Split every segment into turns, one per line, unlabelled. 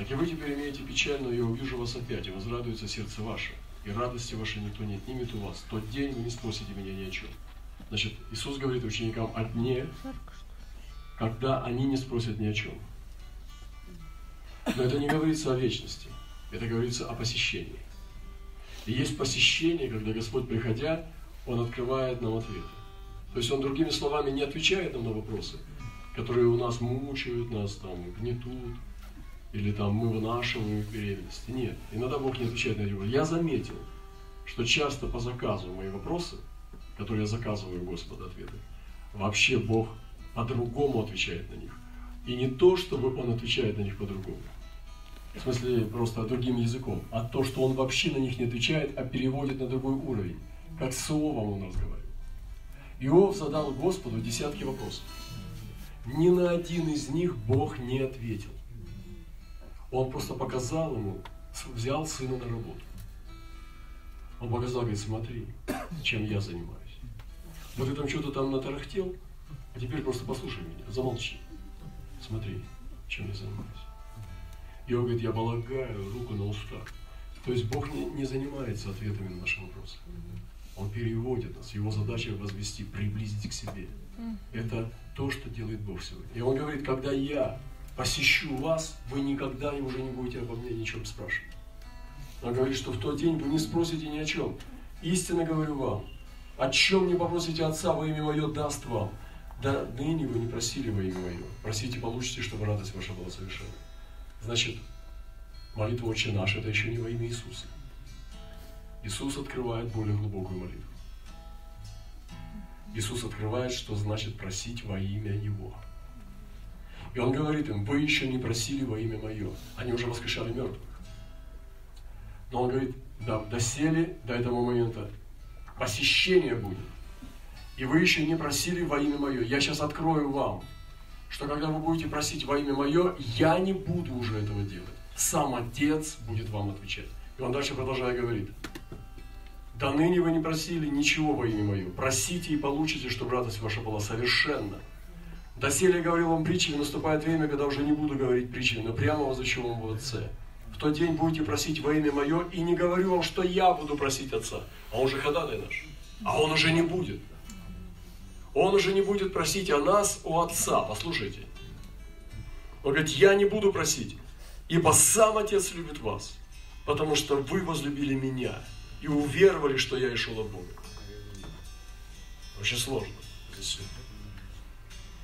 Так и вы теперь имеете печаль, но я увижу вас опять, и возрадуется сердце ваше, и радости вашей никто не отнимет у вас. Тот день вы не спросите меня ни о чем. Значит, Иисус говорит ученикам о дне, когда они не спросят ни о чем. Но это не говорится о вечности, это говорится о посещении. И есть посещение, когда Господь, приходя, Он открывает нам ответы. То есть Он, другими словами, не отвечает нам на вопросы, которые у нас мучают, нас там гнетут, или там мы вынашиваем их беременности. Нет, иногда Бог не отвечает на эти вопросы. Я заметил, что часто по заказу мои вопросы, которые я заказываю Господа ответы, вообще Бог по-другому отвечает на них. И не то, чтобы Он отвечает на них по-другому. В смысле, просто другим языком. А то, что Он вообще на них не отвечает, а переводит на другой уровень. Как с Иовом Он разговаривает. Иов задал Господу десятки вопросов. Ни на один из них Бог не ответил. Он просто показал ему, взял сына на работу. Он показал, говорит, смотри, чем я занимаюсь. Вот ты там что-то там натарахтел, а теперь просто послушай меня, замолчи. Смотри, чем я занимаюсь. И он говорит, я полагаю руку на уста. То есть Бог не, не занимается ответами на наши вопросы. Он переводит нас. Его задача возвести, приблизить к себе. Это то, что делает Бог сегодня. И Он говорит, когда я посещу вас, вы никогда уже не будете обо мне ничем спрашивать. Он говорит, что в тот день вы не спросите ни о чем. Истинно говорю вам, о чем не попросите Отца во имя Мое, даст вам. Да ныне вы не просили во имя Мое. Просите, получите, чтобы радость ваша была совершенна. Значит, молитва Отче наш, это еще не во имя Иисуса. Иисус открывает более глубокую молитву. Иисус открывает, что значит просить во имя Его. И Он говорит им, вы еще не просили во имя Мое. Они уже воскрешали мертвых. Но Он говорит, да, досели до этого момента, посещение будет. И вы еще не просили во имя Мое. Я сейчас открою вам, что когда вы будете просить во имя Мое, я не буду уже этого делать. Сам Отец будет вам отвечать. И он дальше продолжая говорит, да ныне вы не просили ничего во имя Мое. Просите и получите, чтобы радость ваша была совершенна. Доселе я говорил вам притчи, наступает время, когда уже не буду говорить притчи, но прямо возвещу вам в Отце. В тот день будете просить во имя Мое, и не говорю вам, что я буду просить Отца. А Он же ходатай наш. А Он уже не будет. Он уже не будет просить о нас у Отца. Послушайте. Он говорит, я не буду просить, ибо сам Отец любит вас, потому что вы возлюбили меня и уверовали, что я и шел от Бога. Очень сложно.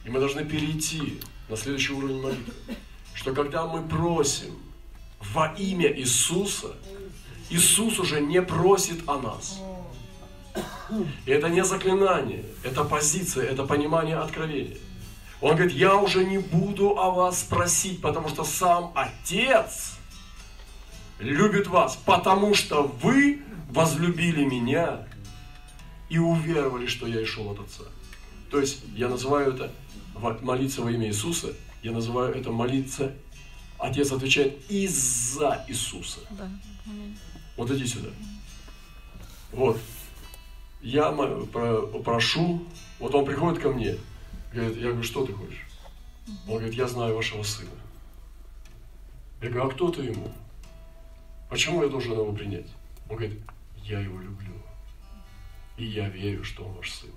И мы должны перейти на следующий уровень молитвы. Что когда мы просим во имя Иисуса, Иисус уже не просит о нас. И это не заклинание, это позиция, это понимание откровения. Он говорит, я уже не буду о вас просить, потому что сам Отец любит вас, потому что вы возлюбили меня и уверовали, что я и шел от Отца. То есть я называю это молиться во имя Иисуса, я называю это молиться, Отец отвечает из-за Иисуса. Да. Вот иди сюда. Вот. Я прошу, вот он приходит ко мне, говорит, я говорю, что ты хочешь? Он говорит, я знаю вашего сына. Я говорю, а кто ты ему? Почему я должен его принять? Он говорит, я его люблю. И я верю, что он ваш сын.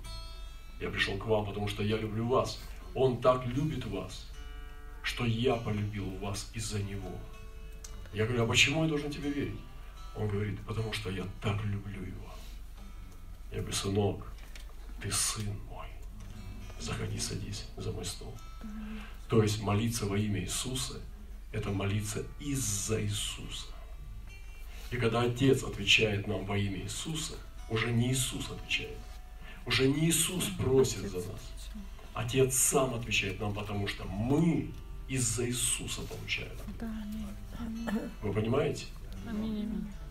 Я пришел к вам, потому что я люблю вас. Он так любит вас, что я полюбил вас из-за него. Я говорю, а почему я должен тебе верить? Он говорит, потому что я так люблю его. Я говорю, сынок, ты сын мой. Заходи, садись за мой стол. То есть молиться во имя Иисуса – это молиться из-за Иисуса. И когда Отец отвечает нам во имя Иисуса, уже не Иисус отвечает. Уже не Иисус просит за нас. Отец сам отвечает нам, потому что мы из-за Иисуса получаем. Вы понимаете?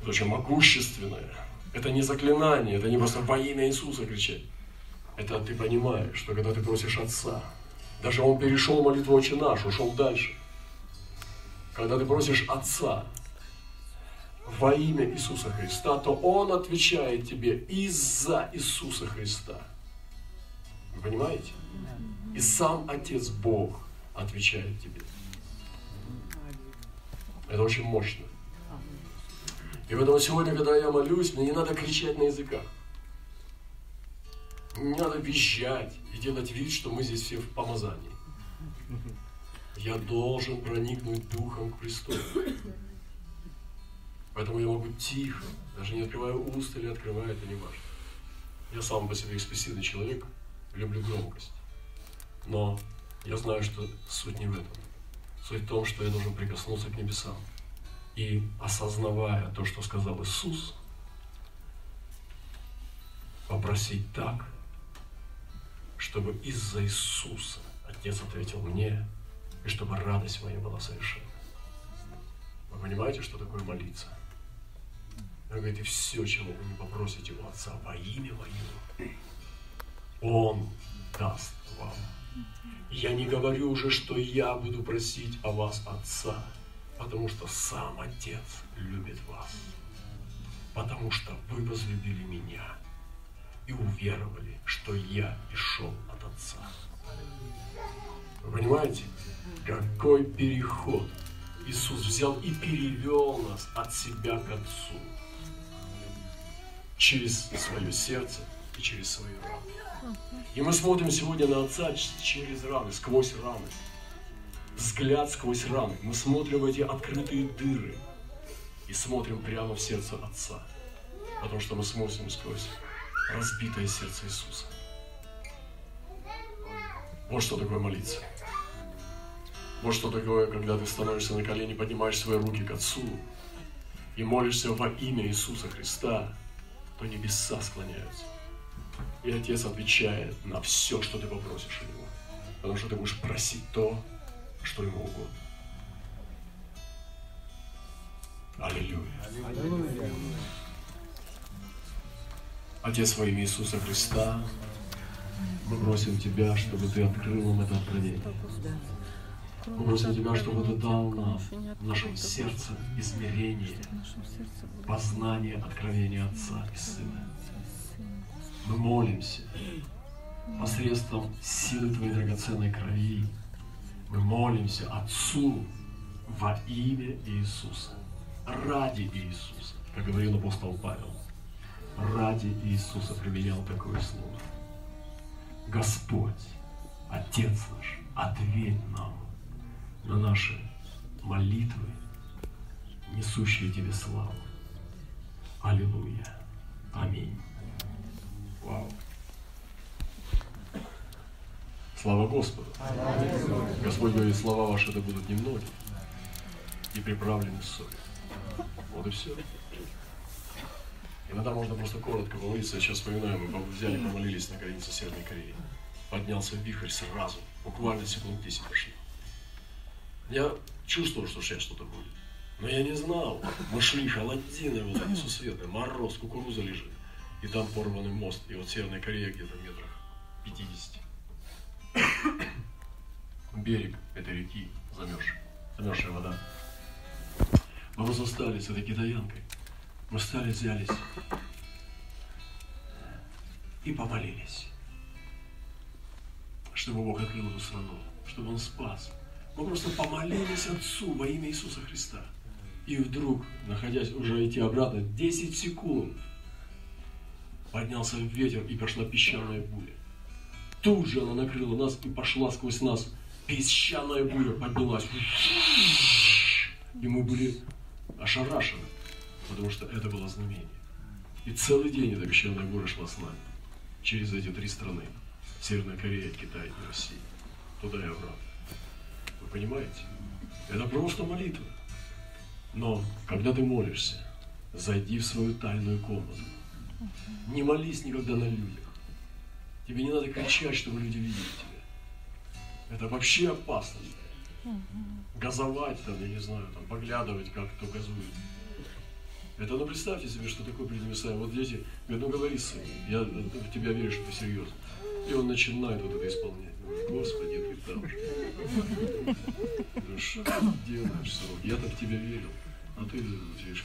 Это очень могущественное. Это не заклинание, это не просто во имя Иисуса кричать. Это ты понимаешь, что когда ты просишь Отца, даже Он перешел молитву «Отче наш», ушел дальше. Когда ты просишь Отца, во имя Иисуса Христа, то Он отвечает тебе из-за Иисуса Христа. Вы понимаете? И сам Отец Бог отвечает тебе. Это очень мощно. И поэтому сегодня, когда я молюсь, мне не надо кричать на языках. Не надо визжать и делать вид, что мы здесь все в помазании. Я должен проникнуть духом к престолу. Поэтому я могу тихо, даже не открывая уст или открывая, это не важно. Я сам по себе экспрессивный человек, люблю громкость. Но я знаю, что суть не в этом. Суть в том, что я должен прикоснуться к небесам. И осознавая то, что сказал Иисус, попросить так, чтобы из-за Иисуса Отец ответил мне, и чтобы радость моя была совершенна. Вы понимаете, что такое молиться? Он говорит, и все, чего вы не попросите у Отца во имя Мое, Он даст вам. Я не говорю уже, что я буду просить о вас Отца, потому что сам Отец любит вас. Потому что вы возлюбили меня и уверовали, что я пришел от Отца. Вы понимаете, какой переход Иисус взял и перевел нас от себя к Отцу через свое сердце и через свою рану. И мы смотрим сегодня на Отца через раны, сквозь раны. Взгляд сквозь раны. Мы смотрим в эти открытые дыры и смотрим прямо в сердце Отца. Потому что мы смотрим сквозь разбитое сердце Иисуса. Вот что такое молиться. Вот что такое, когда ты становишься на колени, поднимаешь свои руки к Отцу и молишься во имя Иисуса Христа, то небеса склоняются. И Отец отвечает на все, что ты попросишь у Него. Потому что ты будешь просить то, что Ему угодно. Аллилуйя. Отец во имя Иисуса Христа, мы просим Тебя, чтобы Ты открыл нам это откровение. Мы просим Тебя, чтобы Ты дал нам в нашем сердце измерение, познание откровения Отца и Сына. Мы молимся посредством силы Твоей драгоценной крови. Мы молимся Отцу во имя Иисуса, ради Иисуса, как говорил апостол Павел. Ради Иисуса применял такое слово. Господь, Отец наш, ответь нам на наши молитвы, несущие Тебе славу. Аллилуйя. Аминь. Слава Господу. Господь говорит, слова ваши да будут немноги и приправлены солью. Вот и все. Иногда можно просто коротко помолиться. Я сейчас вспоминаю, мы взяли, помолились на границе Северной Кореи. Поднялся вихрь сразу, буквально секунд 10 прошло. Я чувствовал, что сейчас что-то будет. Но я не знал. Мы шли, холодина была несусветная, мороз, кукуруза лежит. И там порванный мост. И вот Северная Корея где-то в метрах 50. Берег этой реки замерзший. Замерзшая вода. Мы просто стали с этой китаянкой. Мы стали, взялись и помолились, чтобы Бог открыл эту страну, чтобы Он спас. Мы просто помолились Отцу во имя Иисуса Христа. И вдруг, находясь уже идти обратно, 10 секунд, поднялся ветер и пошла песчаная буря. Тут же она накрыла нас и пошла сквозь нас. Песчаная буря поднялась. И мы были ошарашены, потому что это было знамение. И целый день эта песчаная буря шла с нами. Через эти три страны. Северная Корея, Китай и Россия. Туда и обратно. Вы понимаете? Это просто молитва. Но когда ты молишься, зайди в свою тайную комнату. Не молись никогда на людях. Тебе не надо кричать, чтобы люди видели тебя. Это вообще опасно. Газовать там, я не знаю, там, поглядывать, как кто газует. Это, ну представьте себе, что такое перед Мессаем. Вот дети говорят, ну говори, сын, я в тебя верю, что ты серьезно. И он начинает вот это исполнять. Господи, ты там же. Ну что ты делаешь, сынок? Я так в тебя верил. А ты, видишь,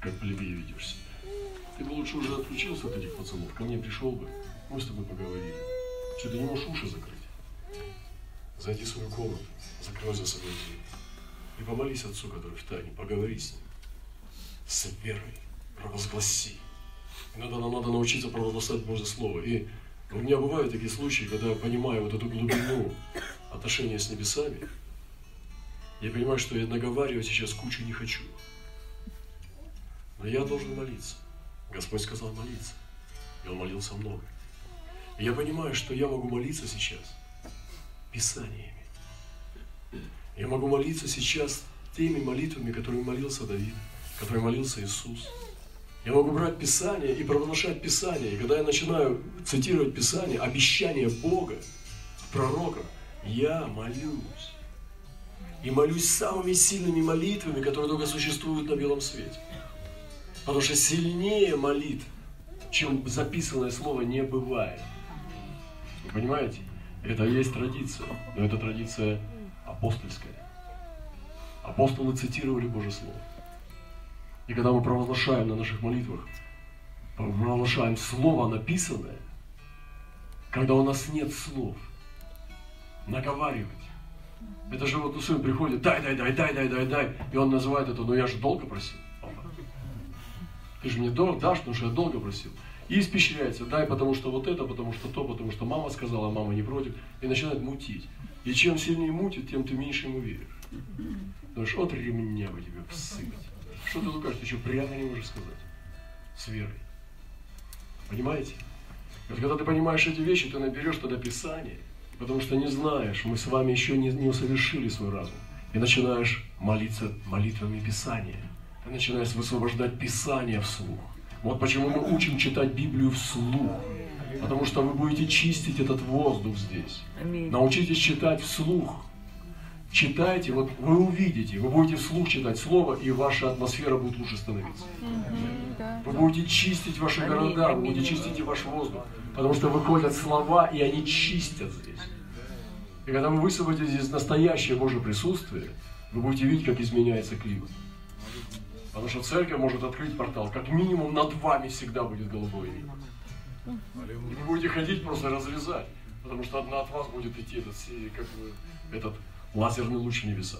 как, как плебей ведешь себя. Ты бы лучше уже отключился от этих пацанов. Ко мне пришел бы, мы с тобой поговорили. Что ты не можешь уши закрыть? Зайди в свою комнату, закрой за собой дверь. И помолись Отцу, который в тайне, поговори с Ним. С верой провозгласи. Иногда нам надо научиться провозглашать Божье Слово. И у меня бывают такие случаи, когда я понимаю вот эту глубину отношения с небесами, я понимаю, что я наговаривать сейчас кучу не хочу. Но я должен молиться. Господь сказал молиться. И Он молился много. Я понимаю, что я могу молиться сейчас Писаниями. Я могу молиться сейчас теми молитвами, которыми молился Давид, которыми молился Иисус. Я могу брать Писание и провозглашать Писание. И когда я начинаю цитировать Писание, обещание Бога, пророка, я молюсь. И молюсь самыми сильными молитвами, которые только существуют на белом свете. Потому что сильнее молитв, чем записанное слово, не бывает. Вы понимаете? Это есть традиция, но это традиция апостольская. Апостолы цитировали Божье Слово. И когда мы провозглашаем на наших молитвах, провозглашаем Слово написанное, когда у нас нет слов, наговаривать. Это же вот сын приходит, дай, дай, дай, дай, дай, дай, дай. И он называет это, ну я же долго просил. Ты же мне дашь, потому что я долго просил. И испещряется, дай, потому что вот это, потому что то, потому что мама сказала, а мама не против. И начинает мутить. И чем сильнее мутит, тем ты меньше ему веришь. Потому что от ремня бы тебе всыпать. Что ты лукаш, ты еще прямо не можешь сказать. С верой. Понимаете? Вот когда ты понимаешь эти вещи, ты наберешь тогда Писание, потому что не знаешь, мы с вами еще не, не усовершили свой разум. И начинаешь молиться молитвами Писания. Ты начинаешь высвобождать Писание вслух. Вот почему мы учим читать Библию вслух. Потому что вы будете чистить этот воздух здесь. Научитесь читать вслух. Читайте, вот вы увидите, вы будете вслух читать слово, и ваша атмосфера будет лучше становиться. Вы будете чистить ваши города, вы будете чистить ваш воздух. Потому что выходят слова, и они чистят здесь. И когда вы высвободите здесь настоящее Божье присутствие, вы будете видеть, как изменяется климат. Потому что церковь может открыть портал. Как минимум над вами всегда будет голубое небо. И вы будете ходить просто разрезать. Потому что одна от вас будет идти этот, как бы, этот лазерный луч небеса.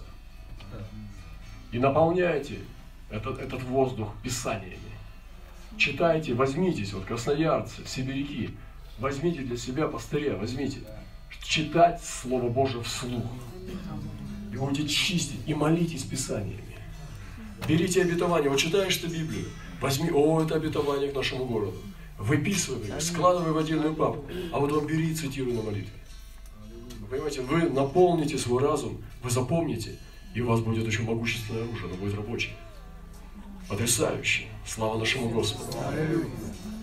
И наполняйте этот, этот воздух писаниями. Читайте, возьмитесь, вот красноярцы, сибиряки, возьмите для себя пастыря, возьмите. Читать Слово Божие вслух. И будете чистить, и молитесь Писаниями. Берите обетование. Вот читаешь ты Библию, возьми, о, это обетование к нашему городу. Выписывай складывай в отдельную папку, а потом бери и цитируй на молитве. Вы понимаете, вы наполните свой разум, вы запомните, и у вас будет очень могущественное оружие, оно будет рабочее. Потрясающе. Слава нашему Господу.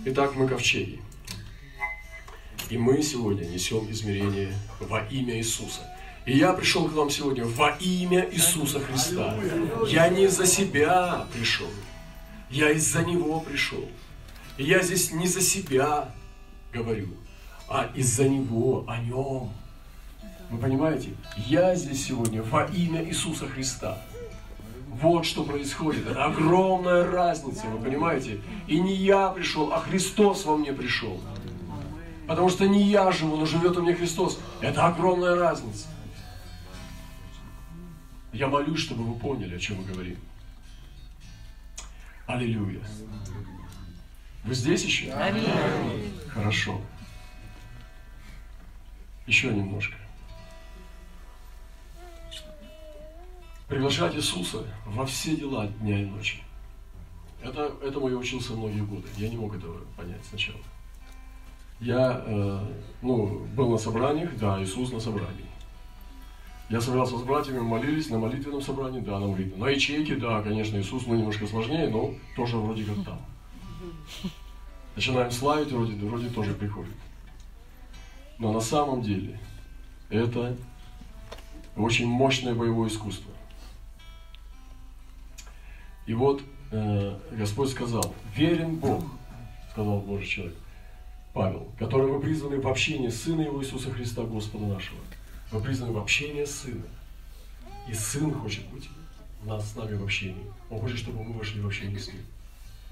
Итак, мы ковчеги. И мы сегодня несем измерение во имя Иисуса. И я пришел к вам сегодня во имя Иисуса Христа. Я не за себя пришел, я из-за Него пришел. И я здесь не за себя говорю, а из-за Него, о Нем. Вы понимаете? Я здесь сегодня во имя Иисуса Христа. Вот что происходит. Это огромная разница, вы понимаете? И не я пришел, а Христос во мне пришел. Потому что не я живу, но живет у меня Христос. Это огромная разница. Я молюсь, чтобы вы поняли, о чем мы говорим. Аллилуйя. Вы здесь еще? Аминь. Хорошо. Еще немножко. Приглашать Иисуса во все дела дня и ночи. Это, этому я учился многие годы. Я не мог этого понять сначала. Я э, ну, был на собраниях, да, Иисус на собрании. Я собрался с братьями, молились на молитвенном собрании, да, на молитвенном. На ячейке, да, конечно, Иисус, ну, немножко сложнее, но тоже вроде как там. Начинаем славить, вроде, вроде тоже приходит. Но на самом деле это очень мощное боевое искусство. И вот э, Господь сказал, верен Бог, сказал Божий человек, Павел, который вы призваны в общении Сына Его Иисуса Христа, Господа нашего. Мы призваны в общение с Сыном. И Сын хочет быть у нас с нами в общении. Он хочет, чтобы мы вошли в общение с Ним.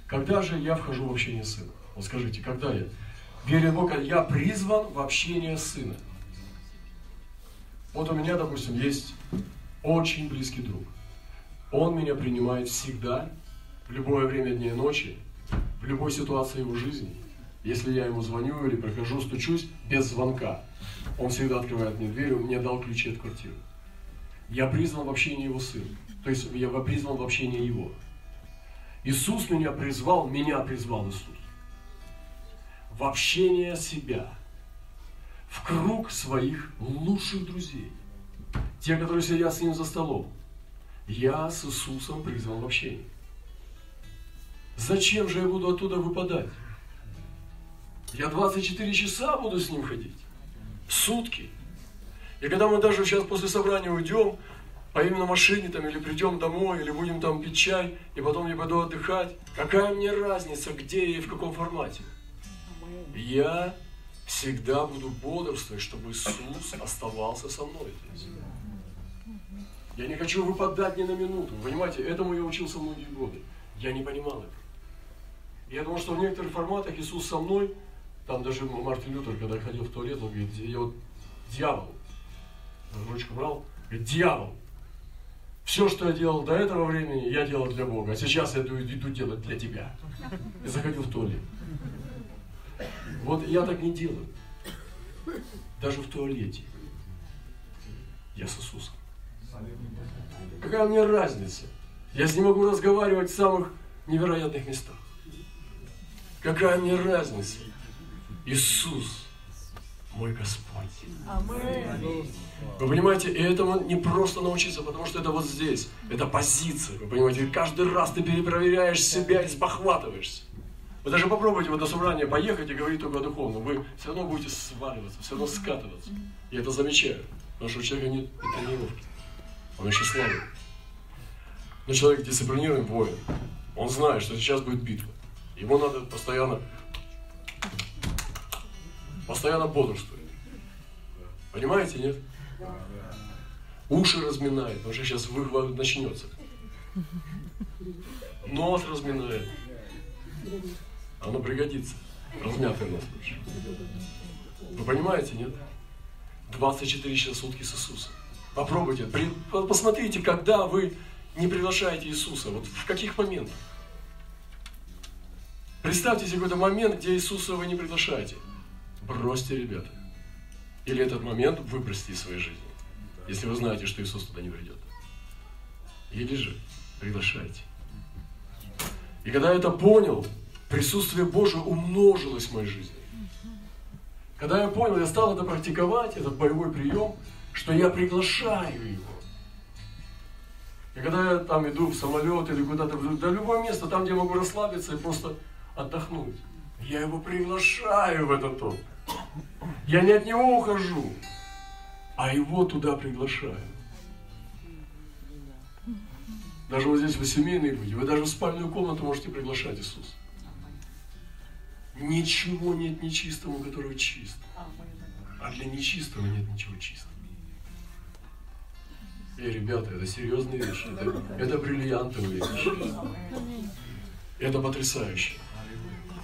Когда же я вхожу в общение с Сыном? Вот скажите, когда я? Верен Бог, я призван в общение с Сыном. Вот у меня, допустим, есть очень близкий друг. Он меня принимает всегда, в любое время дня и ночи, в любой ситуации его жизни. Если я ему звоню или прохожу, стучусь без звонка, он всегда открывает мне дверь, он мне дал ключи от квартиры. Я призван в общении его сына. То есть я призван в общении его. Иисус меня призвал, меня призвал Иисус. В общение себя. В круг своих лучших друзей. Те, которые сидят с ним за столом. Я с Иисусом призван в общение. Зачем же я буду оттуда выпадать? Я 24 часа буду с ним ходить. Сутки. И когда мы даже сейчас после собрания уйдем, поедем на машине там, или придем домой, или будем там пить чай, и потом я пойду отдыхать, какая мне разница, где я и в каком формате? Я всегда буду бодрствовать, чтобы Иисус оставался со мной здесь. Я не хочу выпадать ни на минуту. Понимаете, этому я учился многие годы. Я не понимал это. Я думал, что в некоторых форматах Иисус со мной, там даже Мартин Лютер, когда ходил в туалет, он говорит, я вот дьявол. Ручку брал, говорит, дьявол. Все, что я делал до этого времени, я делал для Бога. А сейчас я иду, иду делать для тебя. И заходил в туалет. Вот я так не делаю. Даже в туалете. Я с Иисусом. Какая мне разница? Я с ним могу разговаривать в самых невероятных местах. Какая мне разница? Иисус, мой Господь. Вы понимаете, и этому не просто научиться, потому что это вот здесь, это позиция. Вы понимаете, каждый раз ты перепроверяешь себя и спохватываешься. Вы даже попробуйте в это собрание поехать и говорить только о духовном. Вы все равно будете сваливаться, все равно скатываться. Я это замечаю, потому что у человека нет тренировки. Он еще слабый. Но человек дисциплинированный воин. Он знает, что сейчас будет битва. Ему надо постоянно, постоянно бодрствовать. Понимаете, нет? Уши разминает, потому что сейчас выхват начнется. Нос разминает. Оно пригодится. Размятый нос. Вы понимаете, нет? 24 часа в сутки с Иисусом. Попробуйте, посмотрите, когда вы не приглашаете Иисуса, вот в каких моментах. Представьте себе какой-то момент, где Иисуса вы не приглашаете. Бросьте, ребята. Или этот момент выбросьте из своей жизни, если вы знаете, что Иисус туда не придет. Или же приглашайте. И когда я это понял, присутствие Божие умножилось в моей жизни. Когда я понял, я стал это практиковать, этот боевой прием, что я приглашаю его. И когда я там иду в самолет или куда-то, до любое место, там, где могу расслабиться и просто отдохнуть. Я его приглашаю в этот дом. Я не от него ухожу, а его туда приглашаю. Даже вот здесь вы семейные люди, вы даже в спальную комнату можете приглашать Иисуса. Ничего нет нечистого, который чист. А для нечистого нет ничего чистого. Эй, ребята, это серьезные вещи. Это, это бриллиантовые вещи. Это потрясающе.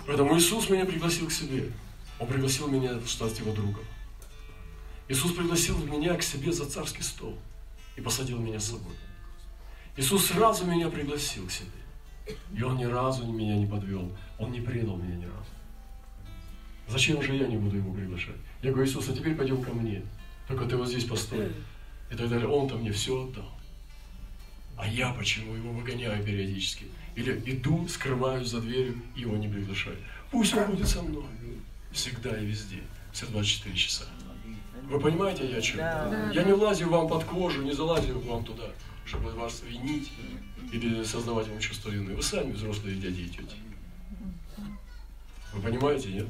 Поэтому Иисус меня пригласил к себе. Он пригласил меня стать его другом. Иисус пригласил меня к себе за царский стол и посадил меня с собой. Иисус сразу меня пригласил к себе. И Он ни разу меня не подвел. Он не предал меня ни разу. Зачем же я не буду его приглашать? Я говорю, Иисус, а теперь пойдем ко мне. Только ты вот здесь постой. И так далее. Он-то мне все отдал. А я почему его выгоняю периодически? Или иду, скрываюсь за дверью и его не приглашаю. Пусть он будет со мной. Всегда и везде. Все 24 часа. Вы понимаете, я о чем? Да. Я не лазю вам под кожу, не залазю вам туда, чтобы вас винить или создавать вам чувство вины. Вы сами взрослые дяди и тети. Вы понимаете, нет?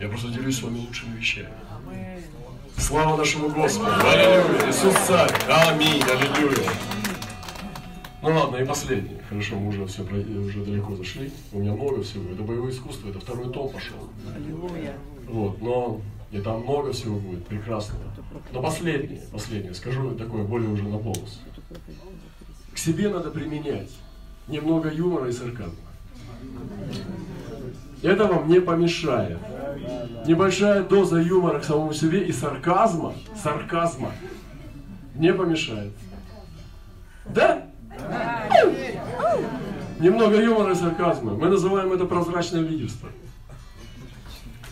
Я просто делюсь с вами лучшими вещами. Слава нашему Господу! Аллилуйя! Иисус Царь! Аминь! Аллилуйя! Ну ладно, и последнее. Хорошо, мы уже все уже далеко зашли. У меня много всего. Это боевое искусство, это второй том пошел. Вот, но и там много всего будет прекрасного. Но последнее, последнее, скажу такое более уже на полос. К себе надо применять немного юмора и сарказма. Это вам не помешает. Небольшая доза юмора к самому себе и сарказма, сарказма не помешает. Да? Немного юмора и сарказма. Мы называем это прозрачное лидерство.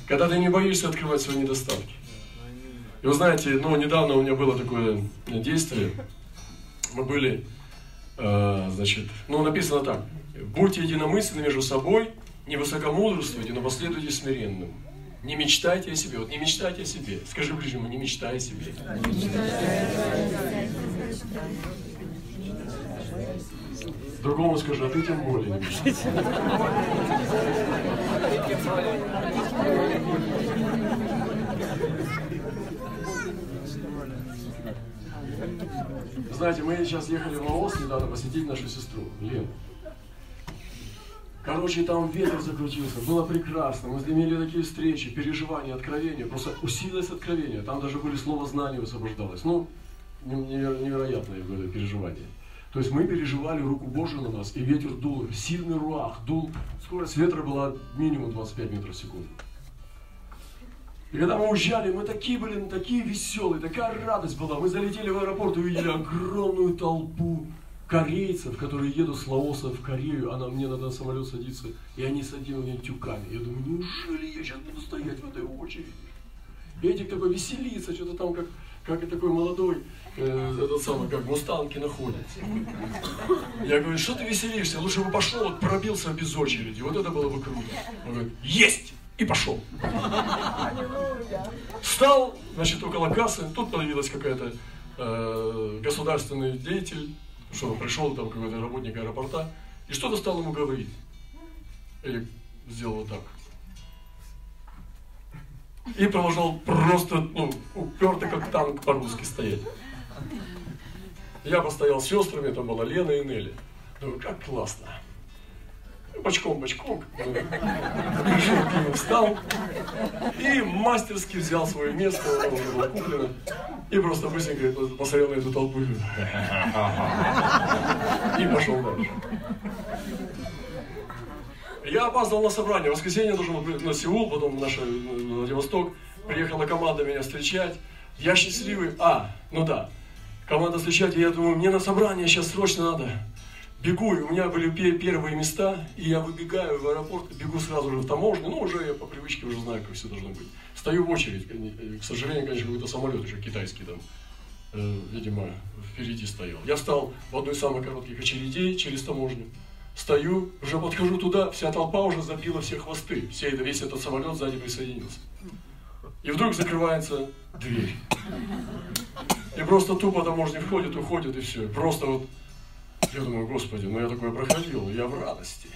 Когда ты не боишься открывать свои недостатки. И вы знаете, ну, недавно у меня было такое действие. Мы были, э, значит, ну, написано так. Будьте единомысленны между собой, не высокомудрствуйте, но последуйте смиренным. Не мечтайте о себе. Вот не мечтайте о себе. Скажи ближнему, не мечтай о себе. Другому скажи, а ты тем более не. Знаете, мы сейчас ехали в Лаос недавно посетить нашу сестру, Лену. Короче, там ветер закрутился, было прекрасно, мы имели такие встречи, переживания, откровения, просто усилилось откровение, там даже были слова знания высвобождалось. Ну, невероятное было переживание. То есть мы переживали руку Божию на нас, и ветер дул, сильный руах, дул, скорость ветра была минимум 25 метров в секунду. И когда мы уезжали, мы такие были, такие веселые, такая радость была. Мы залетели в аэропорт и увидели огромную толпу корейцев, которые едут с Лаоса в Корею, а мне надо на самолет садиться, и они садили меня тюками. Я думаю, неужели я сейчас буду стоять в этой очереди? Эдик такой веселится, что-то там как, как и такой молодой, этот самый, как мустанки находится. Я говорю, что ты веселишься? Лучше бы пошел, вот пробился без очереди. Вот это было бы круто. Он говорит, есть! И пошел. Встал, значит, около кассы. Тут появилась какая-то э, государственный деятель, что пришел там какой-то работник аэропорта, и что-то стал ему говорить. Или сделал вот так. И продолжал просто, ну, упертый как танк по-русски стоять. Я постоял с сестрами, там была Лена и Нелли. Думаю, как классно. Бочком-бочком. Встал и мастерски взял свое место, оно уже было куплено. И просто быстренько посмотрел на эту толпу и пошел дальше. Я опаздывал на собрание. В воскресенье должен был на Сеул, потом в наш Владивосток. Приехала команда меня встречать. Я счастливый. А, ну да. Команда встречать, и я думаю, мне на собрание сейчас срочно надо. Бегу, и у меня были первые места, и я выбегаю в аэропорт, бегу сразу же в таможню, ну, уже я по привычке уже знаю, как все должно быть. Стою в очередь, к сожалению, конечно, какой-то самолет еще китайский там, э, видимо, впереди стоял. Я встал в одну из самых коротких очередей через таможню, стою, уже подхожу туда, вся толпа уже забила все хвосты, все, весь этот самолет сзади присоединился. И вдруг закрывается дверь. И просто тупо таможня входит, уходит, и все. Просто вот я думаю, Господи, ну я такое проходил, я в радости.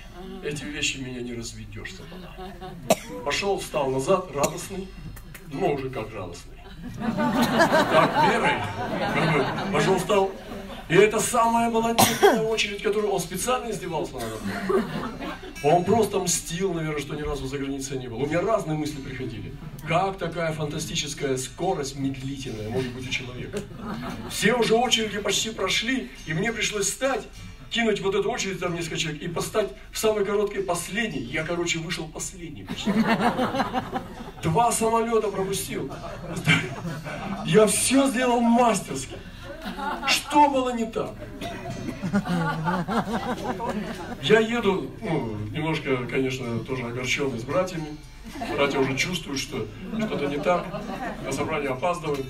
Эти вещи меня не разведешь, сатана. Пошел, встал назад, радостный, ну уже как радостный. Так, верой. Как бы, пошел, встал. И это самая была очередь, которую он специально издевался над мной. Он просто мстил, наверное, что ни разу за границей не был. У меня разные мысли приходили. Как такая фантастическая скорость медлительная может быть у человека? Все уже очереди почти прошли, и мне пришлось встать, кинуть вот эту очередь, там несколько человек, и постать в самой короткой последней. Я, короче, вышел последний почти. Два самолета пропустил. Я все сделал мастерски. Что было не так? Я еду, ну, немножко, конечно, тоже огорченный с братьями. Братья уже чувствуют, что что-то не так, на собрание опаздывают.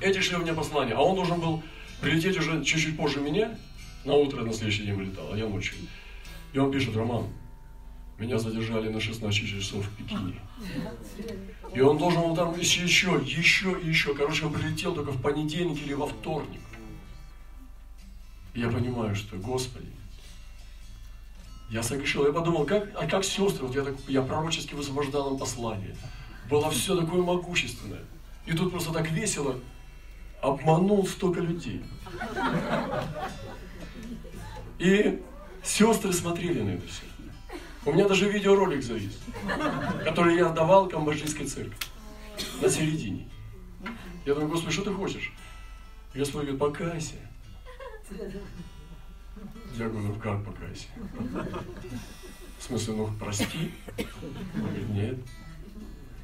Эти шли у меня послание, а он должен был прилететь уже чуть-чуть позже меня, на утро на следующий день вылетал, а я ночью. И он пишет, Роман, меня задержали на 16 часов в Пекине. И он должен был там еще, еще, еще, еще. Короче, он прилетел только в понедельник или во вторник. И я понимаю, что, Господи, я согрешил. Я подумал, как, а как сестры, вот я, так, я пророчески высвобождал им послание. Было все такое могущественное. И тут просто так весело обманул столько людей. И сестры смотрели на это все. У меня даже видеоролик завис, который я отдавал Камбоджийской церкви на середине. Я думаю, Господи, что ты хочешь? И Господь говорит, покайся. Я говорю, ну как покайся? В смысле, ну прости? Он говорит, нет.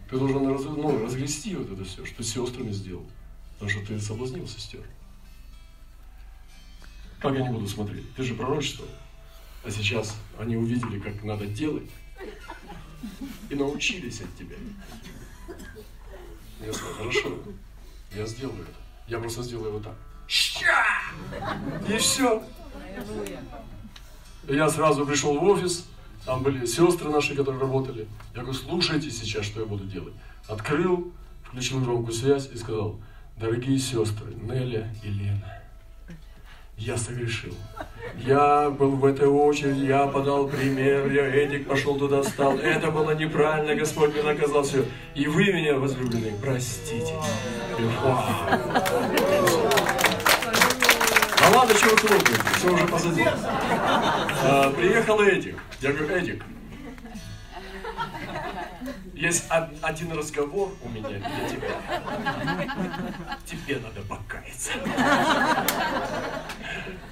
Ты должен раз, ну, разгрести вот это все, что с сестрами сделал. Потому что ты соблазнил сестер. Как я не буду смотреть? Ты же пророчествовал. А сейчас они увидели, как надо делать, и научились от тебя. Я сказал, хорошо, я сделаю это. Я просто сделаю вот так. Ща! И все. Я сразу пришел в офис, там были сестры наши, которые работали. Я говорю, слушайте сейчас, что я буду делать. Открыл, включил громкую связь и сказал, дорогие сестры, Неля и Лена, я согрешил. Я был в этой очереди, я подал пример, я Эдик пошел туда, стал. Это было неправильно, Господь меня наказал все. И вы меня, возлюбленные, простите. А ладно, чего трогаете? Все уже позади. А, приехал Эдик. Я говорю, Эдик, есть один разговор у меня для тебя. Тебе надо покаяться.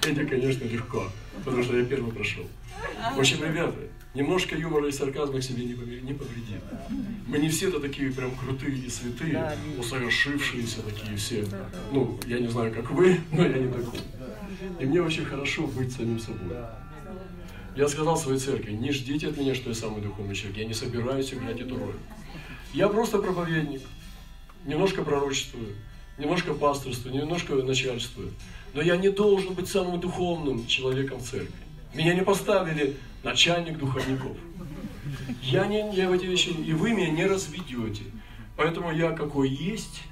Эдик, конечно, легко, потому что я первый прошел. В общем, ребята, немножко юмора и сарказма к себе не повредит. Мы не все-то такие прям крутые и святые, усовершившиеся такие все. Ну, я не знаю, как вы, но я не такой. И мне очень хорошо быть самим собой. Я сказал своей церкви, не ждите от меня, что я самый духовный человек. Я не собираюсь играть эту роль. Я просто проповедник. Немножко пророчествую, немножко пасторствую, немножко начальствую. Но я не должен быть самым духовным человеком церкви. Меня не поставили начальник духовников. Я не я в эти вещи, и вы меня не разведете. Поэтому я какой есть,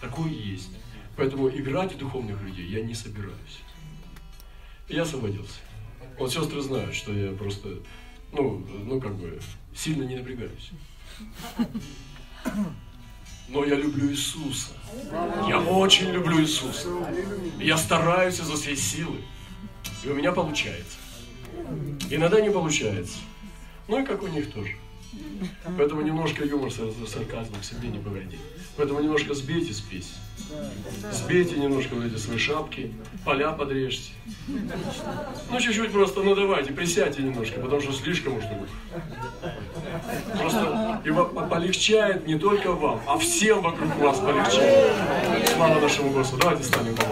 такой есть. Поэтому играть в духовных людей я не собираюсь. Я освободился. Вот сестры знают, что я просто, ну, ну как бы, сильно не напрягаюсь. Но я люблю Иисуса. Я очень люблю Иисуса. Я стараюсь изо всей силы. И у меня получается. Иногда не получается. Ну и как у них тоже. Поэтому немножко юмор, сарказм к себе не повредит. Поэтому немножко сбейте спесь. Сбейте немножко вот эти свои шапки, поля подрежьте. Ну, чуть-чуть просто, ну давайте, присядьте немножко, потому что слишком уж Просто и полегчает не только вам, а всем вокруг вас полегчает. Слава нашему Господу. Давайте станем, по